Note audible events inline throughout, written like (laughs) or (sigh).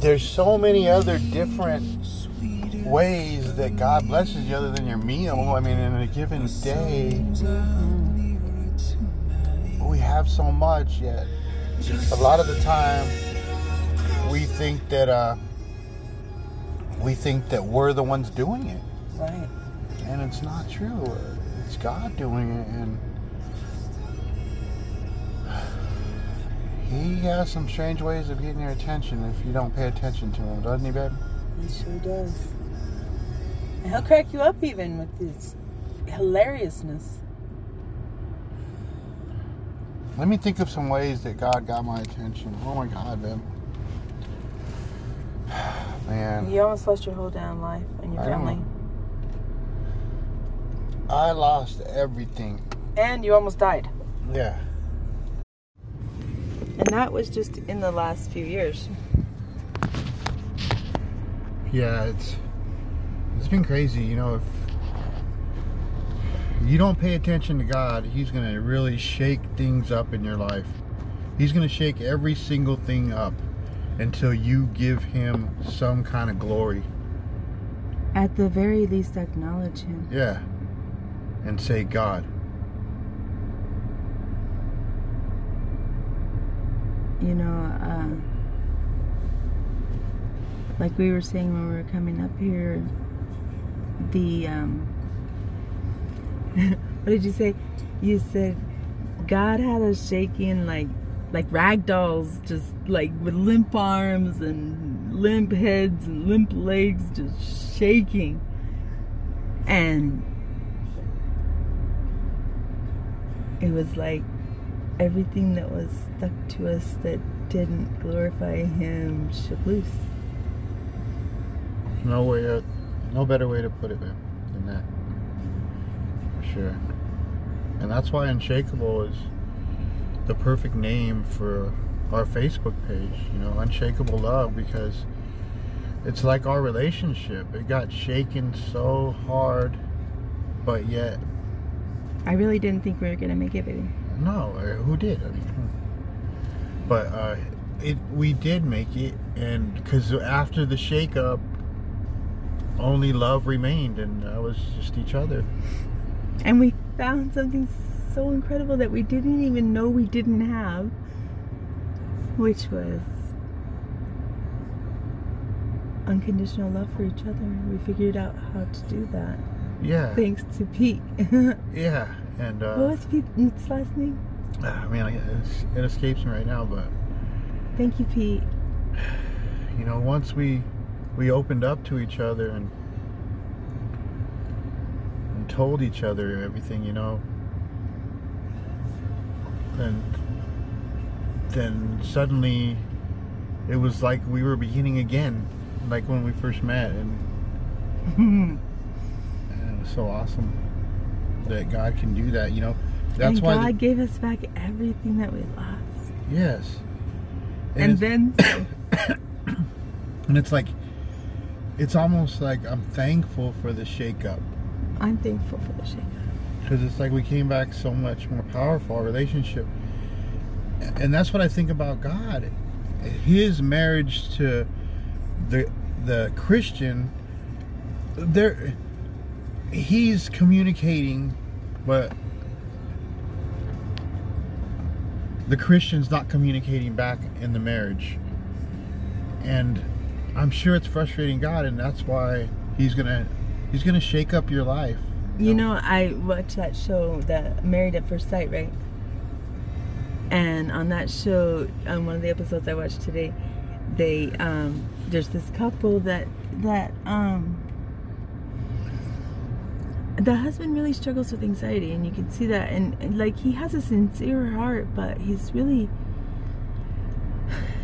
there's so many other different ways that God blesses you other than your meal. I mean, in a given day, we have so much yet. A lot of the time, we think that uh, we think that we're the ones doing it, Right. and it's not true. It's God doing it, and He has some strange ways of getting your attention if you don't pay attention to Him, doesn't He, babe? He sure does. And he'll crack you up even with his hilariousness. Let me think of some ways that God got my attention. Oh my God, man. (sighs) Man, You almost lost your whole damn life and your I know. family. I lost everything. And you almost died. Yeah. And that was just in the last few years. Yeah, it's it's been crazy, you know, if you don't pay attention to God, he's going to really shake things up in your life. He's going to shake every single thing up until you give him some kind of glory. At the very least, acknowledge him. Yeah. And say God. You know, uh, like we were saying when we were coming up here, the, um, (laughs) what did you say? You said God had us shaking like, like rag dolls, just like with limp arms and limp heads and limp legs, just shaking. And it was like everything that was stuck to us that didn't glorify him shook loose. No way, uh, no better way to put it than that. For sure. And that's why Unshakable is the perfect name for our Facebook page, you know, Unshakable Love, because it's like our relationship. It got shaken so hard, but yet, I really didn't think we were gonna make it, baby. No, who did? I mean, hmm. but uh, it we did make it, and because after the shakeup, only love remained, and that was just each other. And we found something so incredible that we didn't even know we didn't have, which was unconditional love for each other. We figured out how to do that Yeah, thanks to Pete. (laughs) yeah, and uh, was Pete's last name? I mean, it's, it escapes me right now, but Thank you, Pete. you know, once we we opened up to each other and and told each other everything, you know, then then suddenly it was like we were beginning again, like when we first met, and, and (laughs) it was so awesome that God can do that. You know, that's and why. God gave us back everything that we lost. yes. And, it's- then (coughs) And it's like, it's almost like I'm thankful for the shakeup I'm thankful for the shake. because it's like we came back so much more powerful our relationship, and that's what I think about God. His marriage to the the Christian, there, he's communicating, but the Christian's not communicating back in the marriage, and I'm sure it's frustrating God, and that's why he's gonna he's gonna shake up your life. You know, I watched that show, that Married at First Sight, right? And on that show, on one of the episodes I watched today, they um, there's this couple that that um, the husband really struggles with anxiety, and you can see that, and, and like he has a sincere heart, but he's really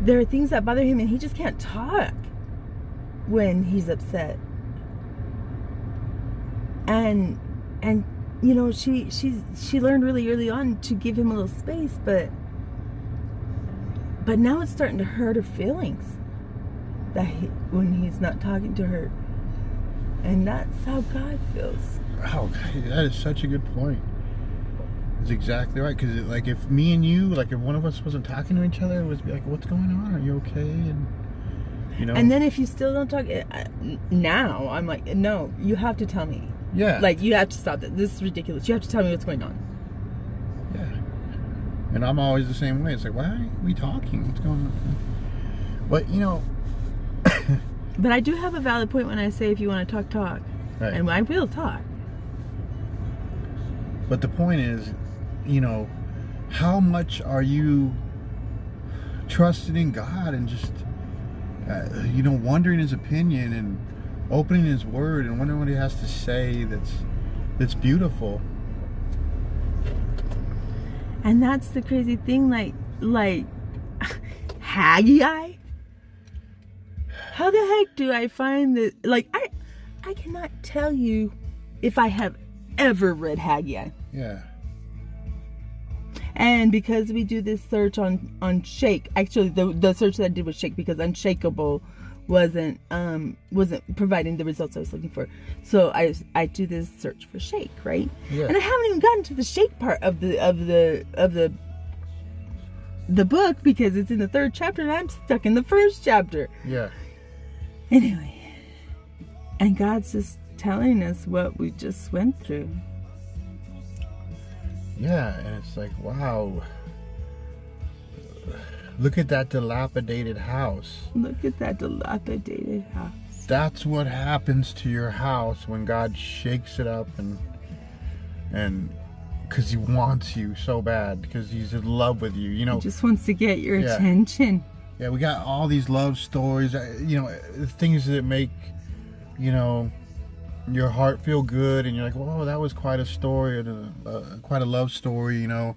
there are things that bother him, and he just can't talk when he's upset. And and you know she she she learned really early on to give him a little space but but now it's starting to hurt her feelings that he, when he's not talking to her and that's how god feels Oh, that is such a good point. That's exactly right. Because like, if me and you, like, if one of us wasn't talking to each other, it would be like, "What's going on? Are you okay?" And You know. And then if you still don't talk now, I'm like, no, you have to tell me. yeah. Like you have to stop that. This is ridiculous. You have to tell me what's going on. Yeah. And I'm always the same way. It's like, why aren't we talking? What's going on? But you know, But I do have a valid point when I say if you want to talk, talk, right. and I will talk. But the point is, you know, how much are you trusting in God and just, uh, you know, wondering His opinion and opening His Word and wondering what He has to say that's that's beautiful. And that's the crazy thing, like, like, (laughs) Haggai. How the heck do I find that? Like, I, I cannot tell you if I have ever read Haggai. Yeah. And because we do this search on on Shake, actually the the search that I did was Shake because Unshakable wasn't um wasn't providing the results I was looking for. So I I do this search for Shake, right? Yeah. And I haven't even gotten to the Shake part of the of the of the the book because it's in the third chapter and I'm stuck in the first chapter. Yeah. Anyway, and God's just telling us what we just went through. Yeah, and it's like, wow. Look at that dilapidated house. Look at that dilapidated house. That's what happens to your house when God shakes it up and and because He wants you so bad because He's in love with you. You know, He just wants to get your Yeah. attention. Yeah, we got all these love stories. uh, You know, things that make you know your heart feel good, and you're like, "Whoa, that was quite a story, uh, quite a love story." You know,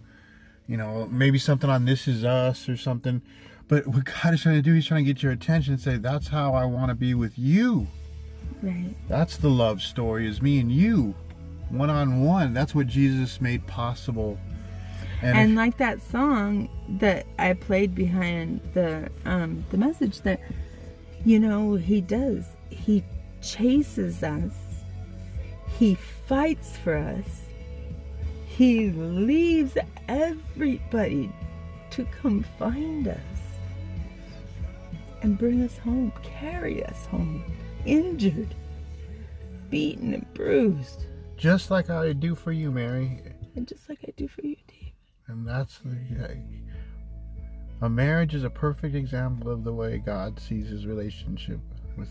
you know, maybe something on This Is Us or something. But what (laughs) God is trying to do, He's trying to get your attention and say, "That's how I want to be with you." Right. That's the love story, is me and you, one on one. That's what Jesus made possible. And, And if- like that song that I played behind the um the message that you know he does. He chases us. He fights for us. He leaves everybody to come find us and bring us home, carry us home, injured, beaten and bruised, just like I do for you, Mary, and just like I do for you, Dave. And that's the, a marriage is a perfect example of the way God sees His relationship with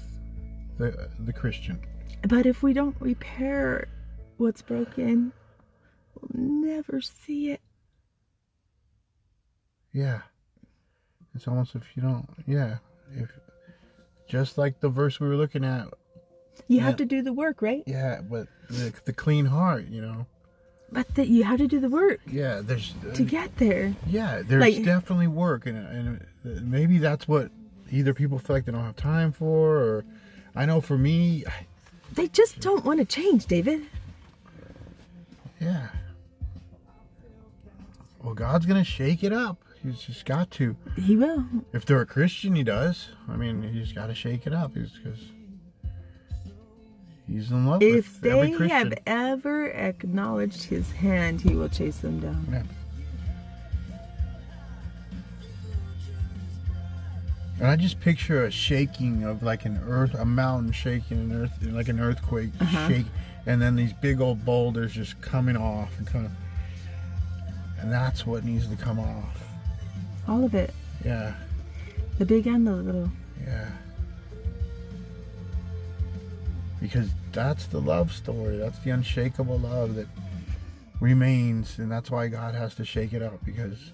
the the Christian. But if we don't repair what's broken, we'll never see it. Yeah, it's almost if you don't. Yeah, if just like the verse we were looking at. You Yeah. have to do the work, right? Yeah, but the, the clean heart, you know. But that you have to do the work Yeah, there's to uh, get there. Yeah, there's Like- definitely work, and, and uh, maybe that's what either people feel like they don't have time for, or I know for me, They just don't want to change, David. yeah. Well, God's gonna shake it up. He's just got to. He will. If they're a Christian, He does. I mean, He's got to shake it up. He's because He's in love If with every they have ever acknowledged his hand, he will chase them down. Yeah. And I just picture a shaking of like an earth, a mountain shaking, an earth, like an earthquake Uh-huh. shake, and then these big old boulders just coming off and kind of, and that's what needs to come off. All of it. Yeah, The big and the little. yeah. Because that's the love story. That's the unshakable love that remains, and that's why God has to shake it up because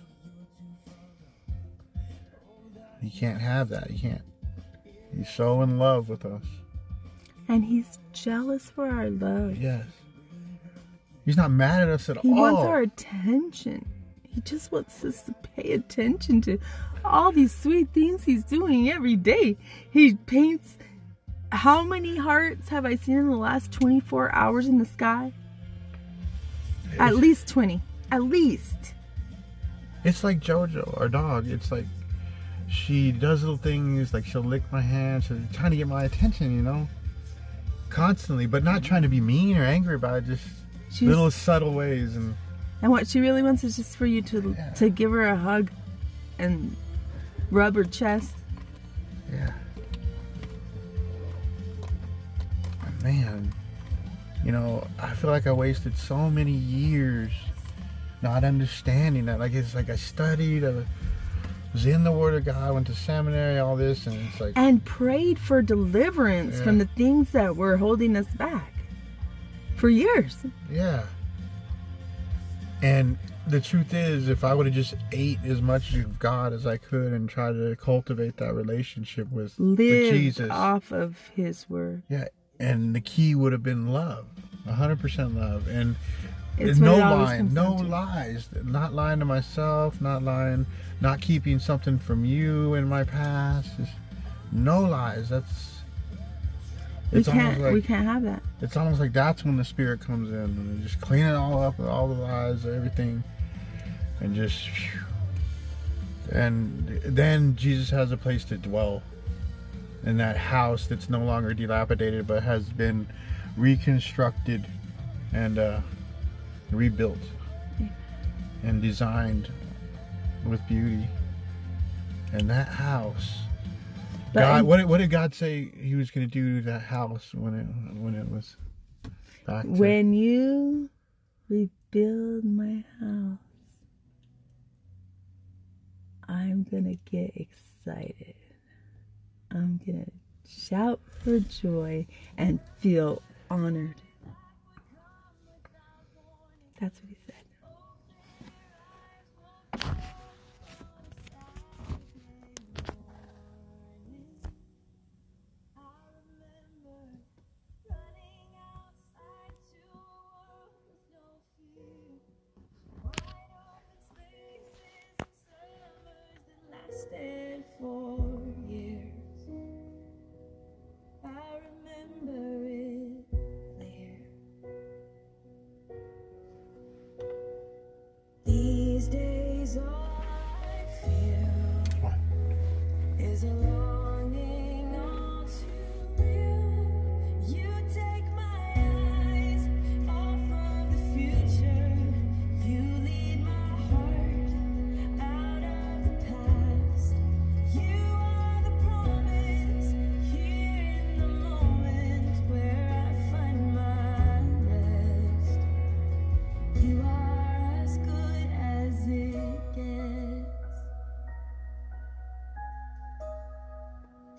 He can't have that. He can't. He's so in love with us. And he's jealous for our love. Yes. He's not mad at us at He all. He wants our attention. He just wants us to pay attention to all these sweet things he's doing every day. He paints. How many hearts have I seen in the last 24 hours in the sky? At least 20. At least. It's like Jojo, our dog. It's like she does little things, like she'll lick my hand, she's trying to get my attention, you know, constantly, but not trying to be mean or angry about it. Just She's, little subtle ways, and and what she really wants is just for you to Yeah. to give her a hug and rub her chest. Man, you know, I feel like I wasted so many years not understanding that. Like it's like I studied, I was in the Word of God, went to seminary, all this, and it's like and prayed for deliverance Yeah. from the things that were holding us back for years. Yeah. And the truth is, if I would have just ate as much of God as I could and tried to cultivate that relationship with, with Jesus, off of His word. yeah, and the key would have been love, hundred percent love, and It's no what it always lying, no to. lies, not lying to myself, not lying, not keeping something from you in my past, just no lies. That's We it's can't. like we can't have that. it's almost like that's when the spirit comes in and just clean it all up, all the lies, everything, and just. And then Jesus has a place to dwell in that house that's no longer dilapidated but has been reconstructed and uh, rebuilt and designed with beauty. And that house. But God, in- what, did- what did God say He was going to do to that house when it when it was back? To, When you rebuild my house, I'm gonna get excited. I'm gonna shout for joy and feel honored. That's what he